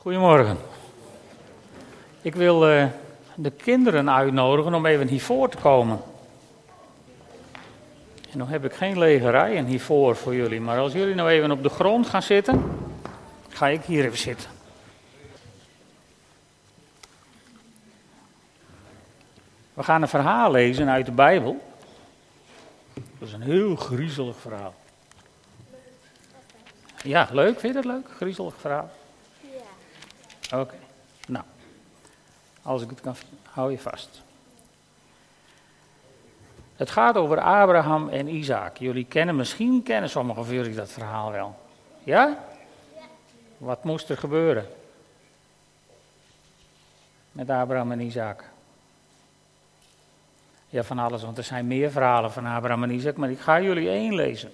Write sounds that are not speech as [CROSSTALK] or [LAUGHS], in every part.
Goedemorgen. Ik wil uh, de kinderen uitnodigen om even hiervoor te komen. En dan heb ik geen lege rijen hiervoor voor jullie, maar als jullie nou even op de grond gaan zitten, ga ik hier even zitten. We gaan een verhaal lezen uit de Bijbel. Dat is een heel griezelig verhaal. Ja, leuk. Vind je dat leuk? Griezelig verhaal? Oké. Nou, als ik het kan, hou je vast. Het gaat over Abraham en Isaac. Jullie kennen, misschien kennen sommigen van jullie dat verhaal wel. Ja? Wat moest er gebeuren? Met Abraham en Isaac. Ja, van alles, want er zijn meer verhalen van Abraham en Isaac, maar ik ga jullie één lezen.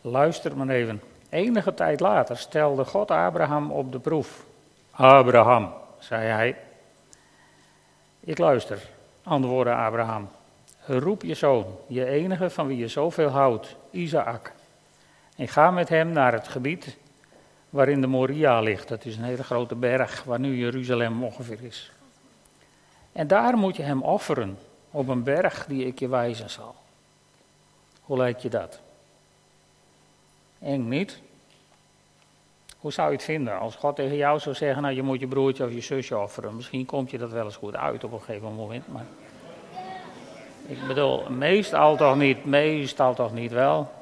Luister maar even. Enige tijd later stelde God Abraham op de proef. Abraham, zei hij. Ik luister, antwoordde Abraham. Roep je zoon, je enige van wie je zoveel houdt, Isaac. En ga met hem naar het gebied waarin de Moria ligt. Dat is een hele grote berg waar nu Jeruzalem ongeveer is. En daar moet je hem offeren op een berg die ik je wijzen zal. Hoe lijkt je dat? Eng niet? Hoe zou je het vinden als God tegen jou zou zeggen, nou je moet je broertje of je zusje offeren. Misschien komt je dat wel eens goed uit op een gegeven moment, maar... Ik bedoel, meestal toch niet, meestal toch niet wel.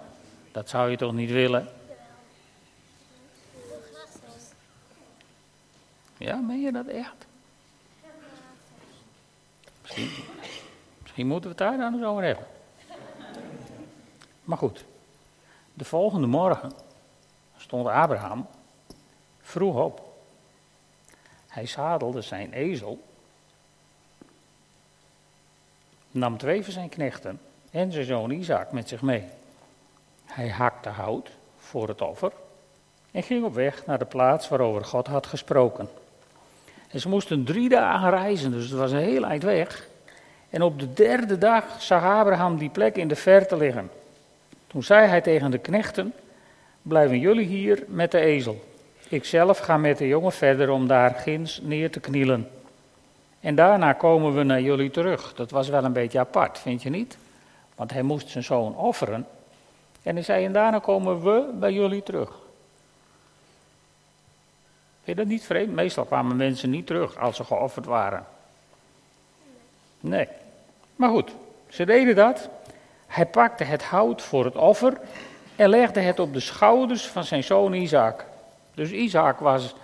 Dat zou je toch niet willen? Ja, meen je dat echt? Misschien, misschien moeten we het daar dan eens over hebben. Maar goed, de volgende morgen stond Abraham vroeg op. Hij zadelde zijn ezel, nam twee van zijn knechten en zijn zoon Isaac met zich mee. Hij hakte hout voor het offer en ging op weg naar de plaats waarover God had gesproken. En ze moesten drie dagen reizen, dus het was een heel eind weg. En op de derde dag zag Abraham die plek in de verte liggen. Toen zei hij tegen de knechten: Blijven jullie hier met de ezel. Ikzelf ga met de jongen verder om daar ginds neer te knielen. En daarna komen we naar jullie terug. Dat was wel een beetje apart, vind je niet? Want hij moest zijn zoon offeren. En hij zei: En daarna komen we bij jullie terug. Vind je dat niet vreemd? Meestal kwamen mensen niet terug als ze geofferd waren. Nee. Maar goed, ze deden dat. Hij pakte het hout voor het offer en legde het op de schouders van zijn zoon Isaac. Dus Isaac was,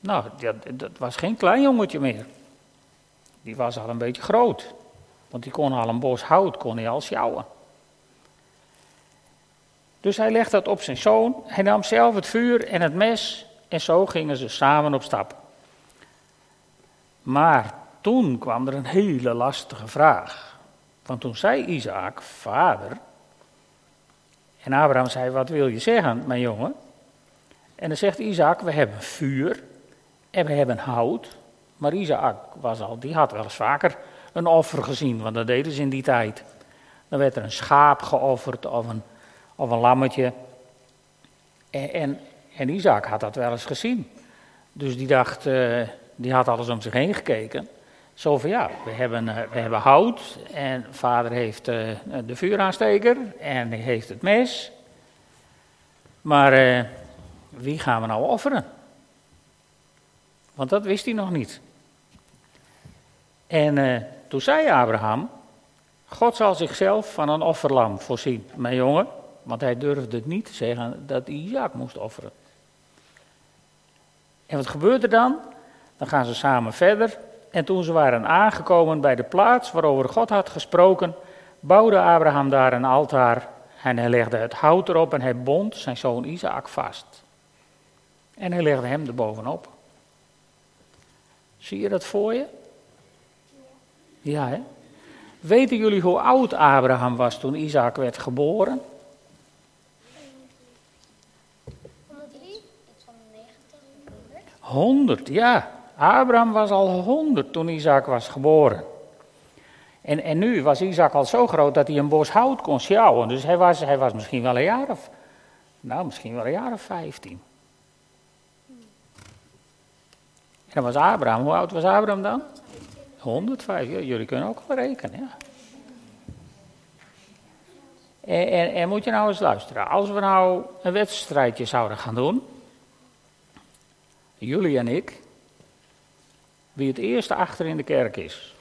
nou, dat, was geen klein jongetje meer. Die was al een beetje groot. Want die kon al een bos hout, kon hij al sjouwen. Dus hij legde dat op zijn zoon. Hij nam zelf het vuur en het mes. En zo gingen ze samen op stap. Maar toen kwam er een hele lastige vraag. Want toen zei Isaac, vader. En Abraham zei, wat wil je zeggen, mijn jongen? En dan zegt Isaac, we hebben vuur en we hebben hout. Maar Isaac was al, die had wel eens vaker een offer gezien, want dat deden ze in die tijd. Dan werd er een schaap geofferd of een, of een lammetje. En, en, Isaac had dat wel eens gezien. Dus die dacht, uh, die had alles om zich heen gekeken. Zo van ja, we hebben, uh, we hebben hout en vader heeft uh, de vuuraansteker en hij heeft het mes. Maar wie gaan we nou offeren? Want dat wist hij nog niet. En toen zei Abraham, God zal zichzelf van een offerlam voorzien, mijn jongen. Want hij durfde het niet te zeggen dat hij Isaac moest offeren. En wat gebeurt er dan? Dan gaan ze samen verder. En toen ze waren aangekomen bij de plaats waarover God had gesproken, bouwde Abraham daar een altaar. En hij legde het hout erop en hij bond zijn zoon Isaac vast. En hij legde hem er bovenop. Zie je dat voor je? Ja, hè? Weten jullie hoe oud Abraham was toen Isaac werd geboren? 100, ja. Abraham was al 100 toen Isaac was geboren. En, en nu was Isaac al zo groot dat hij een bos hout kon sjouwen. Dus hij was, hij was misschien wel een jaar of, nou misschien wel een jaar of 15. En was Abraham, hoe oud was Abraham dan? 105, ja, jullie kunnen ook wel rekenen, ja. En, en, en, moet je nou eens luisteren, als we nou een wedstrijdje zouden gaan doen, jullie en ik, wie het eerste achter in de kerk is.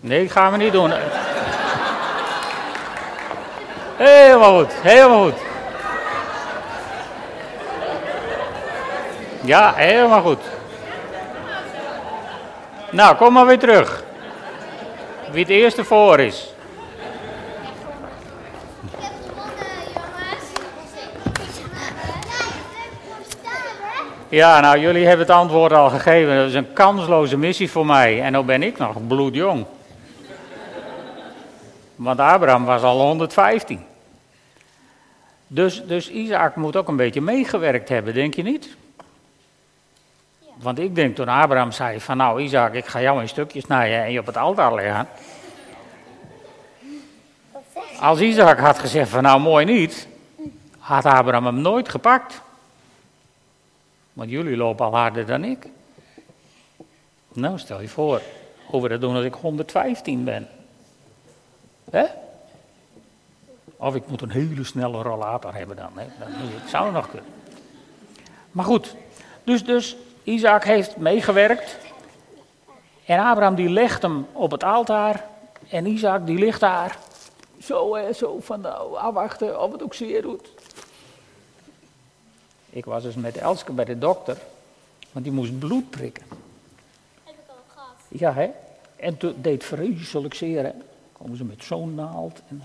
Nee, gaan we niet doen. Helemaal goed, helemaal goed. Ja, helemaal goed. Nou, kom maar weer terug. Wie het eerste voor is. Ja, nou, jullie hebben het antwoord al gegeven. Dat is een kansloze missie voor mij. En dan ben ik nog bloedjong. Want Abraham was al 115. Dus, dus Isaac moet ook een beetje meegewerkt hebben, denk je niet? Want ik denk toen Abraham zei van nou Isaac, ik ga jou in stukjes snijden en je op het altaar leggen. Als Isaac had gezegd van nou mooi niet, had Abraham hem nooit gepakt. Want jullie lopen al harder dan ik. Nou, stel je voor hoe we dat doen als ik 115 ben. Hè? Of ik moet een hele snelle rollator hebben dan. Hè? Dat zou nog kunnen. Maar goed, dus, dus Isaac heeft meegewerkt. En Abraham die legt hem op het altaar. En Isaac die ligt daar. Zo, hè, zo van nou, afwachten of het ook zeer doet. Ik was dus met Elske bij de dokter. Want die moest bloed prikken. Heb ik al gehad. Ja, hè? En toen deed vreselijk zeer, hè? Komen ze met zo'n naald. En,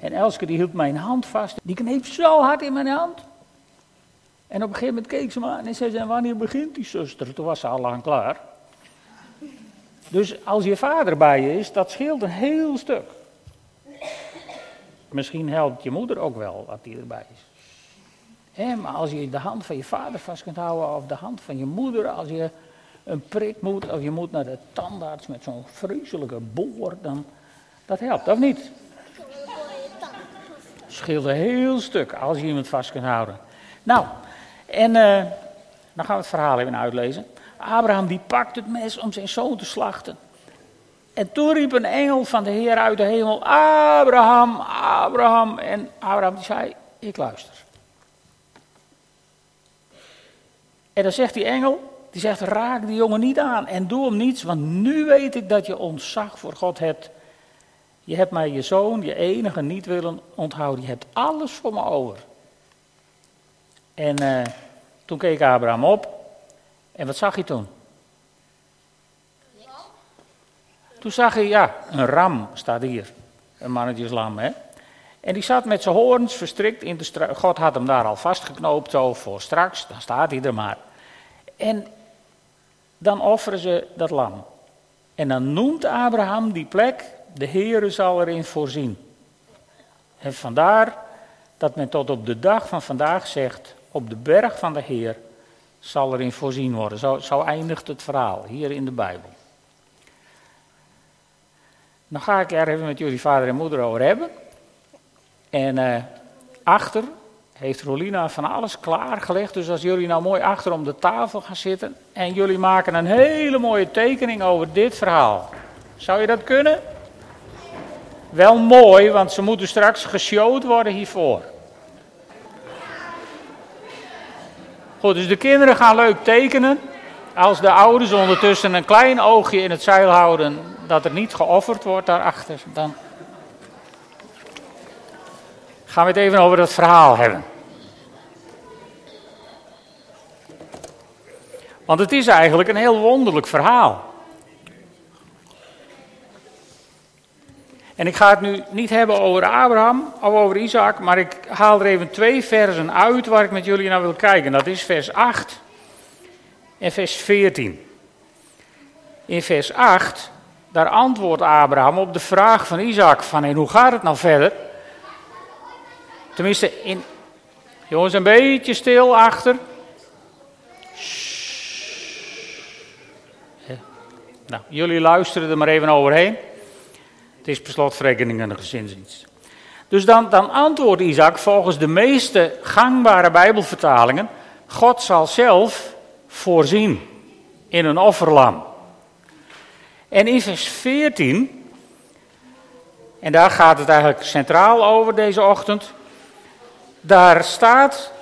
en Elske die hield mijn hand vast. Die kneep zo hard in mijn hand. En op een gegeven moment keek ze me aan en zei ze, wanneer begint die zuster? Toen was ze al lang klaar. Dus als je vader bij je is, dat scheelt een heel stuk. Misschien helpt je moeder ook wel wat die erbij is. maar als je de hand van je vader vast kunt houden, of de hand van je moeder, als je een prik moet, of je moet naar de tandarts met zo'n vreselijke boor, dan dat helpt, of niet? Scheelt een heel stuk als je iemand vast kunt houden. Nou, en uh, dan gaan we het verhaal even uitlezen. Abraham die pakt het mes om zijn zoon te slachten. En toen riep een engel van de Heer uit de hemel, Abraham, Abraham. En Abraham zei, ik luister. En dan zegt die engel, die zegt, raak die jongen niet aan en doe hem niets, want nu weet ik dat je ontzag voor God hebt. Je hebt mij je zoon, je enige, niet willen onthouden. Je hebt alles voor me over. En uh, toen keek Abraham op. En wat zag hij toen? Toen zag hij, ja, een ram staat hier. Een mannetjeslam, hè. En die zat met zijn hoorns verstrikt in de struik. God had hem daar al vastgeknoopt, zo voor straks. Dan staat hij er maar. En dan offeren ze dat lam. En dan noemt Abraham die plek, de Heere zal erin voorzien. En vandaar dat men tot op de dag van vandaag zegt, op de berg van de Heer zal erin voorzien worden. Zo, zo eindigt het verhaal hier in de Bijbel. Dan ga ik er even met jullie vader en moeder over hebben. En uh, achter heeft Rolina van alles klaargelegd. Dus als jullie nou mooi achter om de tafel gaan zitten en jullie maken een hele mooie tekening over dit verhaal. Zou je dat kunnen? Wel mooi, want ze moeten straks geshowd worden hiervoor. Goed, dus de kinderen gaan leuk tekenen. Als de ouders ondertussen een klein oogje in het zeil houden dat er niet geofferd wordt daarachter, dan gaan we het even over dat verhaal hebben. Want het is eigenlijk een heel wonderlijk verhaal. En ik ga het nu niet hebben over Abraham of over Isaac, maar ik haal er even twee versen uit waar ik met jullie naar wil kijken. Dat is vers 8 en vers 14. In vers 8, daar antwoordt Abraham op de vraag van Isaac van hoe gaat het nou verder? Tenminste, in, jongens een beetje stil achter. Nou, jullie luisteren er maar even overheen. Het is per slotverrekening een gezinsdienst. Dus dan, dan antwoordt Isaac volgens de meeste gangbare Bijbelvertalingen: God zal zelf voorzien in een offerlam. En in vers 14, en daar gaat het eigenlijk centraal over deze ochtend, daar staat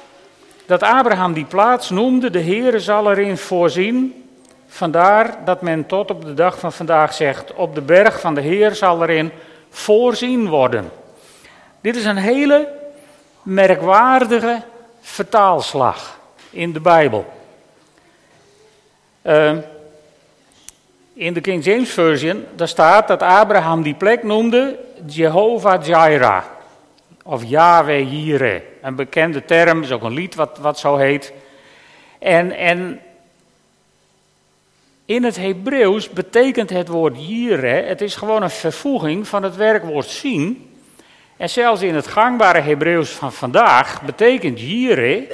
dat Abraham die plaats noemde, de Heere zal erin voorzien. Vandaar dat men tot op de dag van vandaag zegt, op de berg van de Heer zal erin voorzien worden. Dit is een hele merkwaardige vertaalslag in de Bijbel. Uh, in de King James Version, staat dat Abraham die plek noemde Jehovah Jireh. Of Yahweh Jireh. Een bekende term, is ook een lied wat, wat zo heet. En, en in het Hebreeuws betekent het woord Jireh, het is gewoon een vervoeging van het werkwoord zien. En zelfs in het gangbare Hebreeuws van vandaag betekent Jireh,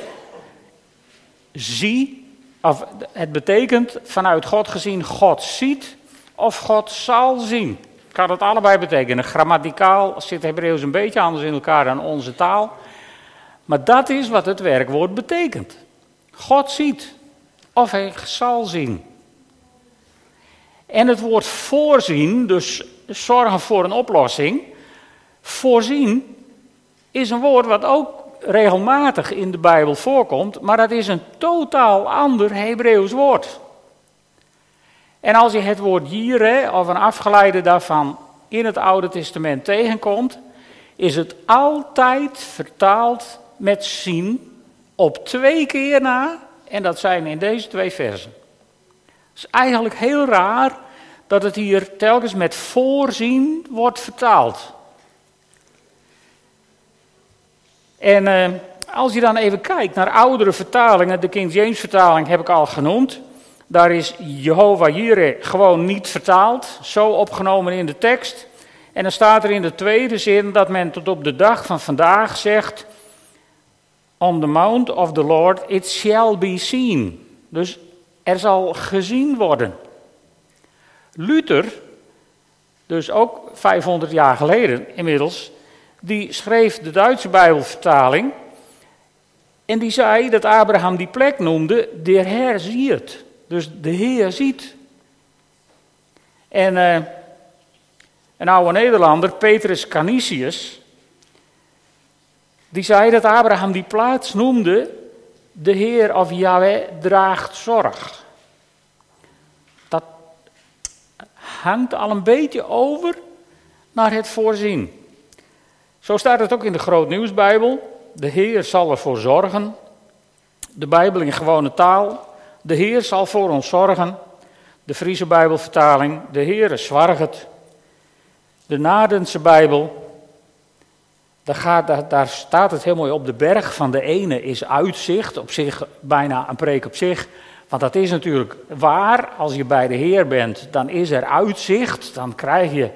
zie of het betekent vanuit God gezien, God ziet of God zal zien. Kan het allebei betekenen. Grammaticaal zit Hebreeuws een beetje anders in elkaar dan onze taal. Maar dat is wat het werkwoord betekent. God ziet of hij zal zien. En het woord voorzien, dus zorgen voor een oplossing. Voorzien is een woord wat ook regelmatig in de Bijbel voorkomt, maar dat is een totaal ander Hebreeuws woord. En als je het woord jire of een afgeleide daarvan in het Oude Testament tegenkomt, is het altijd vertaald met zien op twee keer na, en dat zijn in deze twee versen. Het is eigenlijk heel raar dat het hier telkens met voorzien wordt vertaald. En uh, als je dan even kijkt naar oudere vertalingen, de King James vertaling heb ik al genoemd. Daar is Jehovah Jireh gewoon niet vertaald, zo opgenomen in de tekst. En dan staat er in de tweede zin dat men tot op de dag van vandaag zegt: On the mount of the Lord it shall be seen. Dus er zal gezien worden. Luther, dus ook 500 jaar geleden inmiddels, die schreef de Duitse Bijbelvertaling. En die zei dat Abraham die plek noemde, de Heer ziet. Dus de Heer ziet. En uh, een oude Nederlander, Petrus Canisius, die zei dat Abraham die plaats noemde, de Heer of Yahweh draagt zorg. Dat hangt al een beetje over naar het voorzien. Zo staat het ook in de Groot Nieuwsbijbel. De Heer zal ervoor zorgen. De Bijbel in gewone taal. De Heer zal voor ons zorgen. De Friese Bijbelvertaling. De Heer zwarget. De Nadense Bijbel. Daar, gaat, daar, daar, staat het heel mooi op. De berg van de ene is uitzicht. Op zich bijna een preek op zich. Want dat is natuurlijk waar. Als je bij de Heer bent, dan is er uitzicht. Dan krijg je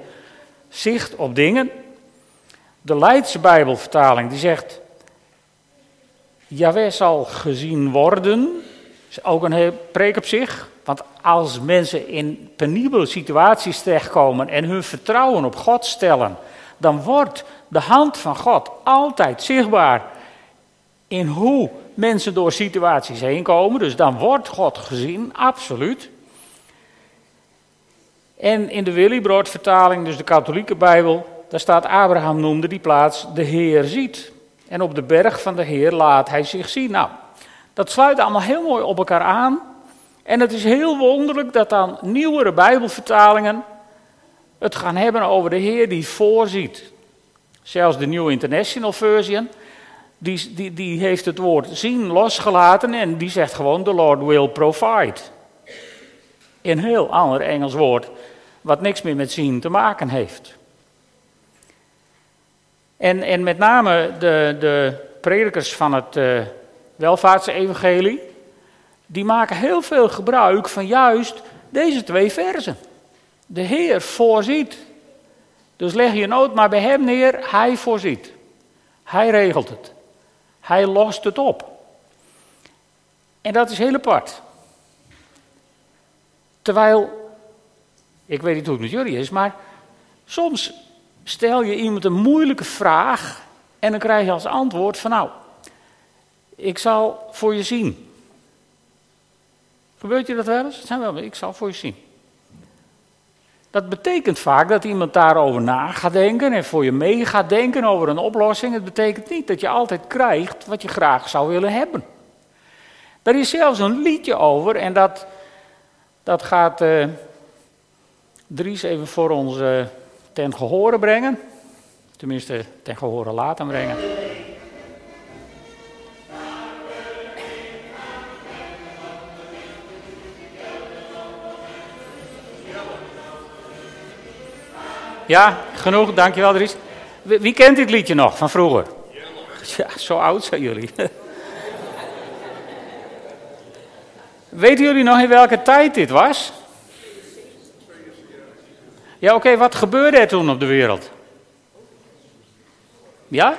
zicht op dingen. De Leidse Bijbelvertaling die zegt, Jaweh zal gezien worden, is ook een preek op zich. Want als mensen in penibele situaties terechtkomen en hun vertrouwen op God stellen, dan wordt de hand van God altijd zichtbaar in hoe mensen door situaties heen komen. Dus dan wordt God gezien, absoluut. En in de Willybrood vertaling, dus de katholieke Bijbel, daar staat Abraham noemde die plaats de Heer ziet. En op de berg van de Heer laat hij zich zien. Nou, dat sluit allemaal heel mooi op elkaar aan. En het is heel wonderlijk dat dan nieuwere Bijbelvertalingen het gaan hebben over de Heer die voorziet. Zelfs de New International Version, die, die, die heeft het woord zien losgelaten en die zegt gewoon: The Lord will provide. Een heel ander Engels woord, wat niks meer met zien te maken heeft. En, en met name de, de predikers van het uh, welvaartsevangelie, die maken heel veel gebruik van juist deze twee versen. De Heer voorziet. Dus leg je nood maar bij Hem neer, Hij voorziet. Hij regelt het. Hij lost het op. En dat is heel apart. Terwijl, ik weet niet hoe het met jullie is, maar soms stel je iemand een moeilijke vraag en dan krijg je als antwoord van nou, ik zal voor je zien. Gebeurt je dat wel eens? Zijn wel, ik zal voor je zien. Dat betekent vaak dat iemand daarover na gaat denken en voor je mee gaat denken over een oplossing. Het betekent niet dat je altijd krijgt wat je graag zou willen hebben. Daar is zelfs een liedje over en dat, dat gaat uh, Dries even voor ons uh, ten gehore brengen. Tenminste, ten gehore laten brengen. Ja, genoeg, dankjewel Dries. Wie, wie kent dit liedje nog van vroeger? Ja, zo oud zijn jullie. [LAUGHS] Weten jullie nog in welke tijd dit was? Ja, oké, wat gebeurde er toen op de wereld? Ja?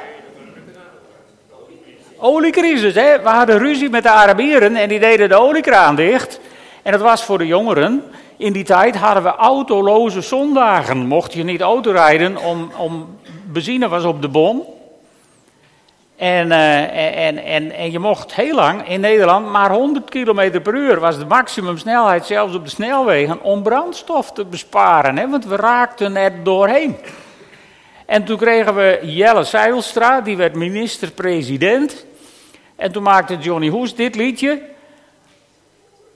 Oliecrisis, hè? We hadden ruzie met de Arabieren en die deden de oliekraan dicht. En dat was voor de jongeren. In die tijd hadden we autoloze zondagen. Mocht je niet autorijden om, om benzine was op de bon. En, uh, en, en, en je mocht heel lang in Nederland maar 100 km per uur was de maximumsnelheid zelfs op de snelwegen om brandstof te besparen. Hè, want we raakten er doorheen. En toen kregen we Jelle Seilstra, die werd minister-president. En toen maakte Johnny Hoes dit liedje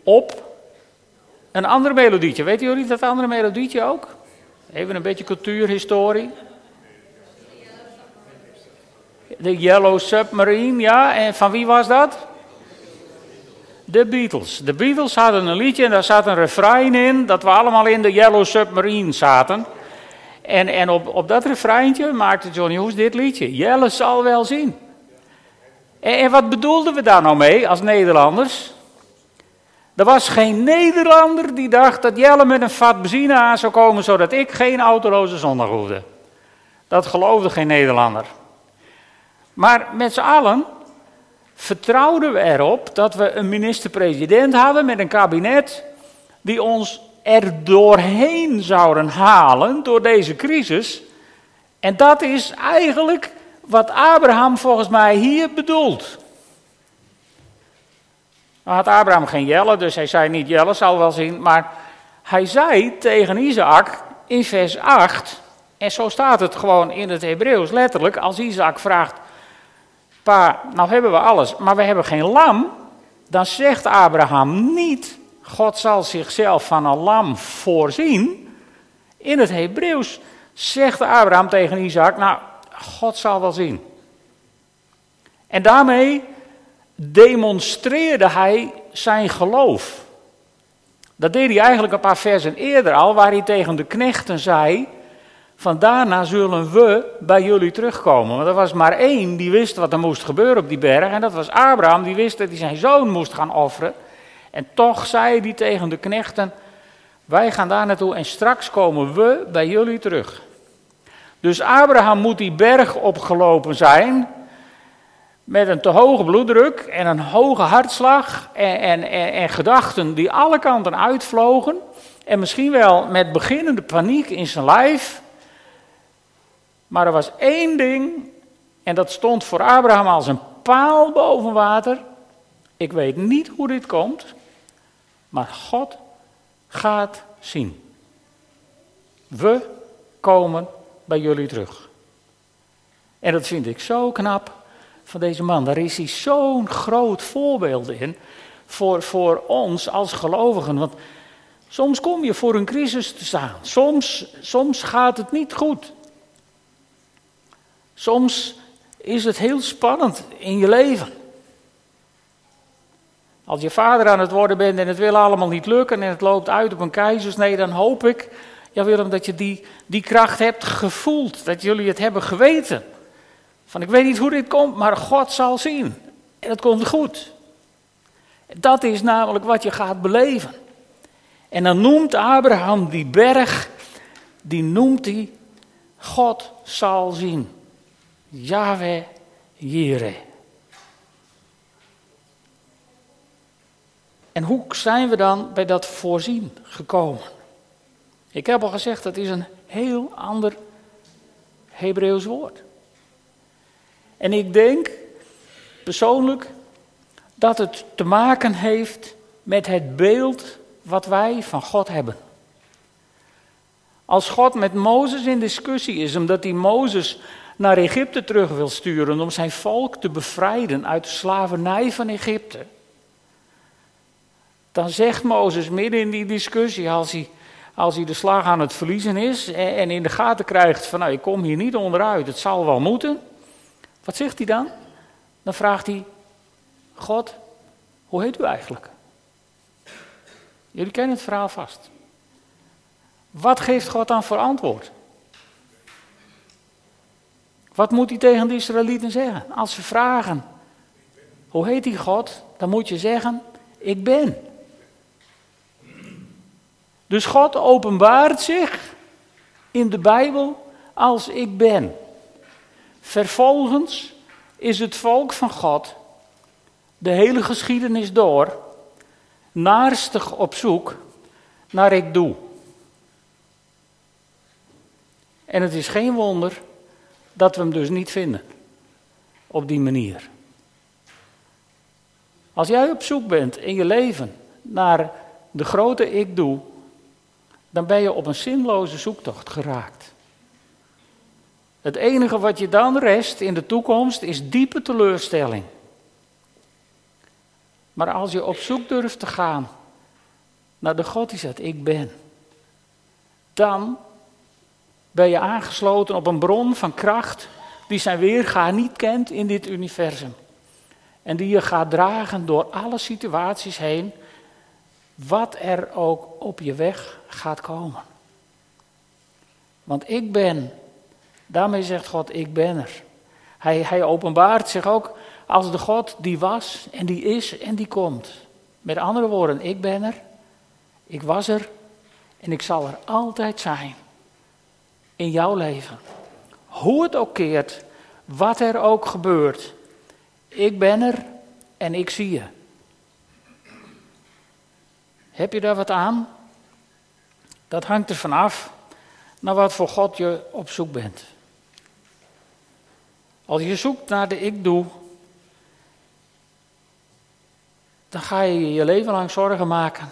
op een ander melodietje. Weten jullie dat andere melodietje ook? Even een beetje cultuurhistorie. De Yellow Submarine, ja. En van wie was dat? De Beatles. De Beatles hadden een liedje en daar zat een refrein in dat we allemaal in de Yellow Submarine zaten. En, en op, op dat refreintje maakte Johnny Hoes dit liedje. Jelle zal wel zien. En, en wat bedoelden we daar nou mee als Nederlanders? Er was geen Nederlander die dacht dat Jelle met een vat benzine aan zou komen zodat ik geen autoloze zondag hoefde. Dat geloofde geen Nederlander. Maar met z'n allen vertrouwden we erop dat we een minister-president hadden met een kabinet die ons er doorheen zouden halen door deze crisis. En dat is eigenlijk wat Abraham volgens mij hier bedoelt. Dan had Abraham geen Jelle, dus hij zei niet Jelle zal wel zien. Maar hij zei tegen Isaac in vers 8, en zo staat het gewoon in het Hebreeuws letterlijk, als Isaac vraagt, nou hebben we alles, maar we hebben geen lam, dan zegt Abraham niet, God zal zichzelf van een lam voorzien. In het Hebreeuws zegt Abraham tegen Isaac, nou, God zal wel zien. En daarmee demonstreerde hij zijn geloof. Dat deed hij eigenlijk een paar versen eerder al, waar hij tegen de knechten zei: Van daarna zullen we bij jullie terugkomen. Want er was maar één die wist wat er moest gebeuren op die berg, en dat was Abraham, die wist dat hij zijn zoon moest gaan offeren. En toch zei hij tegen de knechten: Wij gaan daar naartoe en straks komen we bij jullie terug. Dus Abraham moet die berg opgelopen zijn met een te hoge bloeddruk en een hoge hartslag en, en, en, en, gedachten die alle kanten uitvlogen. En misschien wel met beginnende paniek in zijn lijf. Maar er was één ding en dat stond voor Abraham als een paal boven water. Ik weet niet hoe dit komt, maar God gaat zien. We komen bij jullie terug. En dat vind ik zo knap van deze man. Daar is hij zo'n groot voorbeeld in voor, voor ons als gelovigen. Want soms kom je voor een crisis te staan. Soms, soms gaat het niet goed. Soms is het heel spannend in je leven. Als je vader aan het worden bent en het wil allemaal niet lukken en het loopt uit op een keizersnee, dan hoop ik, ja Willem, dat je die, die kracht hebt gevoeld, dat jullie het hebben geweten. Van ik weet niet hoe dit komt, maar God zal zien. En het komt goed. Dat is namelijk wat je gaat beleven. En dan noemt Abraham die berg, die noemt hij, God zal zien. Yahweh Jireh. En hoe zijn we dan bij dat voorzien gekomen? Ik heb al gezegd, dat is een heel ander Hebreeuws woord. En ik denk persoonlijk dat het te maken heeft met het beeld wat wij van God hebben. Als God met Mozes in discussie is, omdat hij Mozes naar Egypte terug wil sturen om zijn volk te bevrijden uit de slavernij van Egypte, dan zegt Mozes midden in die discussie, als hij, als hij de slag aan het verliezen is en in de gaten krijgt van nou ik kom hier niet onderuit, het zal wel moeten. Wat zegt hij dan? Dan vraagt hij, God, hoe heet u eigenlijk? Jullie kennen het verhaal vast. Wat geeft God dan voor antwoord? Wat moet hij tegen de Israëlieten zeggen? Als ze vragen, hoe heet die God? Dan moet je zeggen, ik ben. Dus God openbaart zich in de Bijbel als ik ben. Vervolgens is het volk van God de hele geschiedenis door naarstig op zoek naar ik doe. En het is geen wonder dat we hem dus niet vinden op die manier. Als jij op zoek bent in je leven naar de grote ik doe, dan ben je op een zinloze zoektocht geraakt. Het enige wat je dan rest in de toekomst is diepe teleurstelling. Maar als je op zoek durft te gaan naar de God die zegt, ik ben, dan ben je aangesloten op een bron van kracht die zijn weerga niet kent in dit universum. En die je gaat dragen door alle situaties heen, wat er ook op je weg gaat komen. Want ik ben, daarmee zegt God, ik ben er. Hij, hij openbaart zich ook als de God die was en die is en die komt. Met andere woorden, ik ben er, ik was er en ik zal er altijd zijn in jouw leven. Hoe het ook keert, wat er ook gebeurt. Ik ben er en ik zie je. Heb je daar wat aan? Dat hangt er vanaf naar wat voor God je op zoek bent. Als je zoekt naar de ik doe, dan ga je je leven lang zorgen maken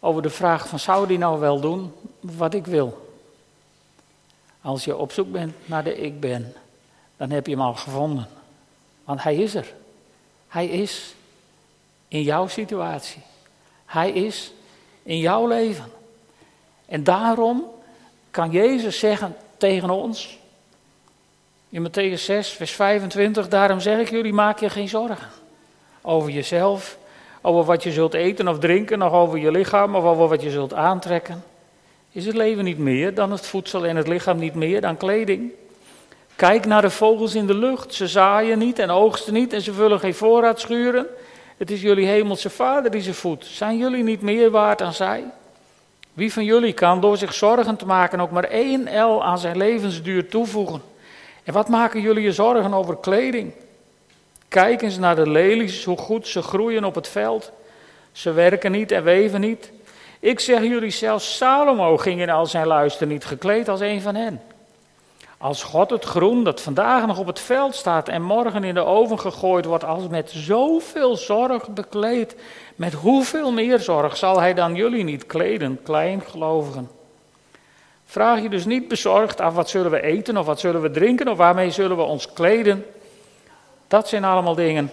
over de vraag van zou die nou wel doen wat ik wil. Als je op zoek bent naar de ik ben, dan heb je hem al gevonden. Want hij is er. Hij is in jouw situatie. Hij is in jouw leven. En daarom kan Jezus zeggen tegen ons, in Matthäus 6, vers 25, daarom zeg ik jullie, maak je geen zorgen over jezelf, over wat je zult eten of drinken, of over je lichaam, of over wat je zult aantrekken. Is het leven niet meer dan het voedsel en het lichaam niet meer dan kleding? Kijk naar de vogels in de lucht. Ze zaaien niet en oogsten niet en ze vullen geen voorraad schuren. Het is jullie hemelse vader die ze voedt. Zijn jullie niet meer waard dan zij? Wie van jullie kan door zich zorgen te maken ook maar één L aan zijn levensduur toevoegen? En wat maken jullie je zorgen over kleding? Kijk eens naar de lelies, hoe goed ze groeien op het veld. Ze werken niet en weven niet. Ik zeg jullie, zelfs Salomo ging in al zijn luister niet gekleed als een van hen. Als God het groen dat vandaag nog op het veld staat en morgen in de oven gegooid wordt, als met zoveel zorg bekleed, met hoeveel meer zorg zal hij dan jullie niet kleden, kleingelovigen? Vraag je dus niet bezorgd af wat zullen we eten of wat zullen we drinken of waarmee zullen we ons kleden. Dat zijn allemaal dingen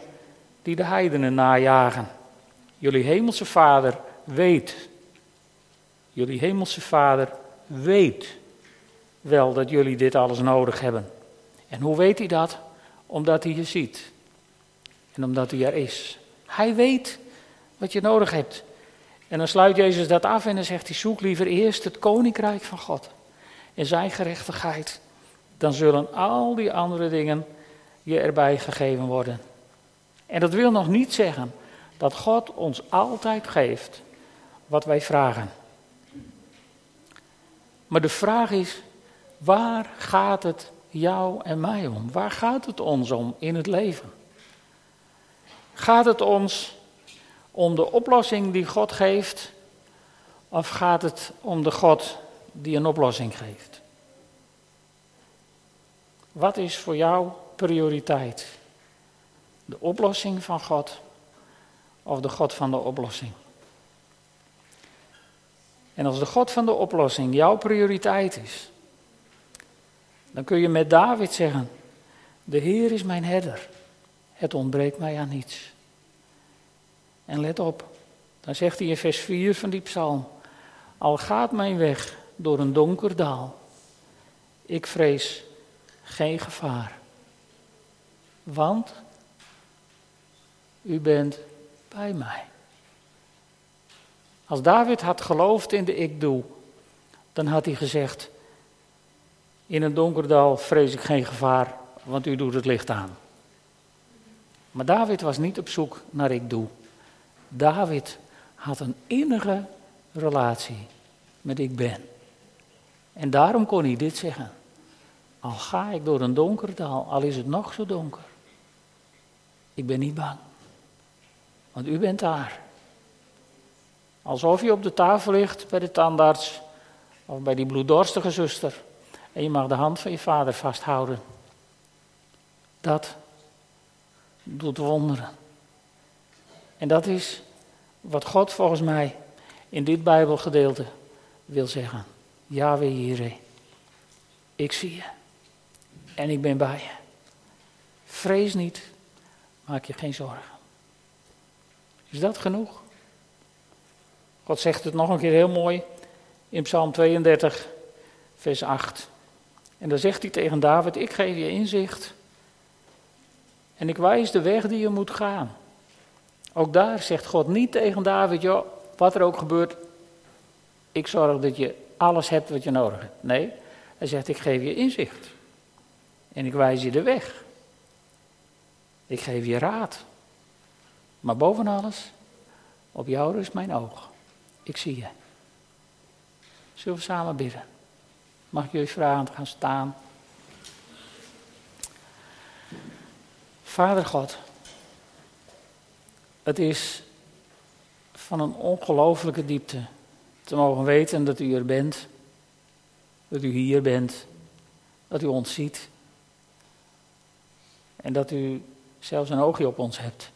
die de heidenen najagen. Jullie hemelse vader weet Jullie hemelse Vader weet wel dat jullie dit alles nodig hebben. En hoe weet hij dat? Omdat hij je ziet. En omdat hij er is. Hij weet wat je nodig hebt. En dan sluit Jezus dat af en dan zegt hij: zoek liever eerst het koninkrijk van God en zijn gerechtigheid. Dan zullen al die andere dingen je erbij gegeven worden. En dat wil nog niet zeggen dat God ons altijd geeft wat wij vragen. Maar de vraag is, waar gaat het jou en mij om? Waar gaat het ons om in het leven? Gaat het ons om de oplossing die God geeft? Of gaat het om de God die een oplossing geeft? Wat is voor jou prioriteit? De oplossing van God of de God van de oplossing? En als de God van de oplossing jouw prioriteit is, dan kun je met David zeggen: De Heer is mijn herder, het ontbreekt mij aan niets. En let op, dan zegt hij in vers 4 van die psalm: Al gaat mijn weg door een donker dal, ik vrees geen gevaar. Want u bent bij mij. Als David had geloofd in de ik doe, dan had hij gezegd: In een donker dal vrees ik geen gevaar, want u doet het licht aan. Maar David was niet op zoek naar ik doe. David had een innige relatie met ik ben. En daarom kon hij dit zeggen. Al ga ik door een donker dal, al is het nog zo donker. Ik ben niet bang. Want u bent daar. Alsof je op de tafel ligt bij de tandarts of bij die bloeddorstige zuster. En je mag de hand van je vader vasthouden. Dat doet wonderen. En dat is wat God volgens mij in dit Bijbelgedeelte wil zeggen. Yahweh Jireh, ik zie je en ik ben bij je. Vrees niet, maak je geen zorgen. Is dat genoeg? God zegt het nog een keer heel mooi in Psalm 32, vers 8. En dan zegt hij tegen David: Ik geef je inzicht en ik wijs de weg die je moet gaan. Ook daar zegt God niet tegen David: joh, wat er ook gebeurt, ik zorg dat je alles hebt wat je nodig hebt. Nee, hij zegt: Ik geef je inzicht en ik wijs je de weg. Ik geef je raad. Maar boven alles, op jou rust mijn oog. Ik zie je. Zullen we samen bidden? Mag ik jullie vragen te gaan staan? Vader God, het is van een ongelofelijke diepte te mogen weten dat u er bent, dat u hier bent, dat u ons ziet en dat u zelfs een oogje op ons hebt.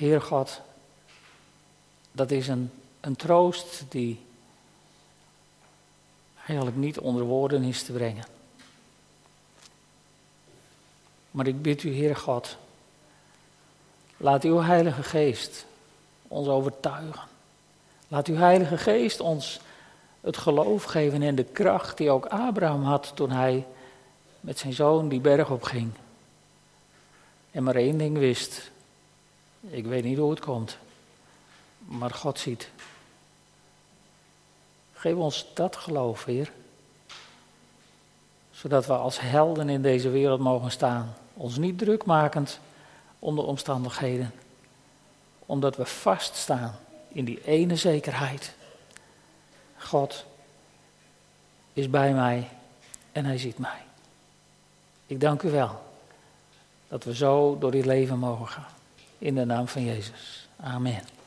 Heer God, dat is een, een troost die eigenlijk niet onder woorden is te brengen. Maar ik bid u, Heer God, laat uw Heilige Geest ons overtuigen. Laat uw Heilige Geest ons het geloof geven en de kracht die ook Abraham had toen hij met zijn zoon die berg op ging. En maar één ding wist, ik weet niet hoe het komt, maar God ziet. Geef ons dat geloof, Heer. Zodat we als helden in deze wereld mogen staan. Ons niet druk de omstandigheden. Omdat we vaststaan in die ene zekerheid. God is bij mij en hij ziet mij. Ik dank u wel dat we zo door dit leven mogen gaan. In de naam van Jezus. Amen.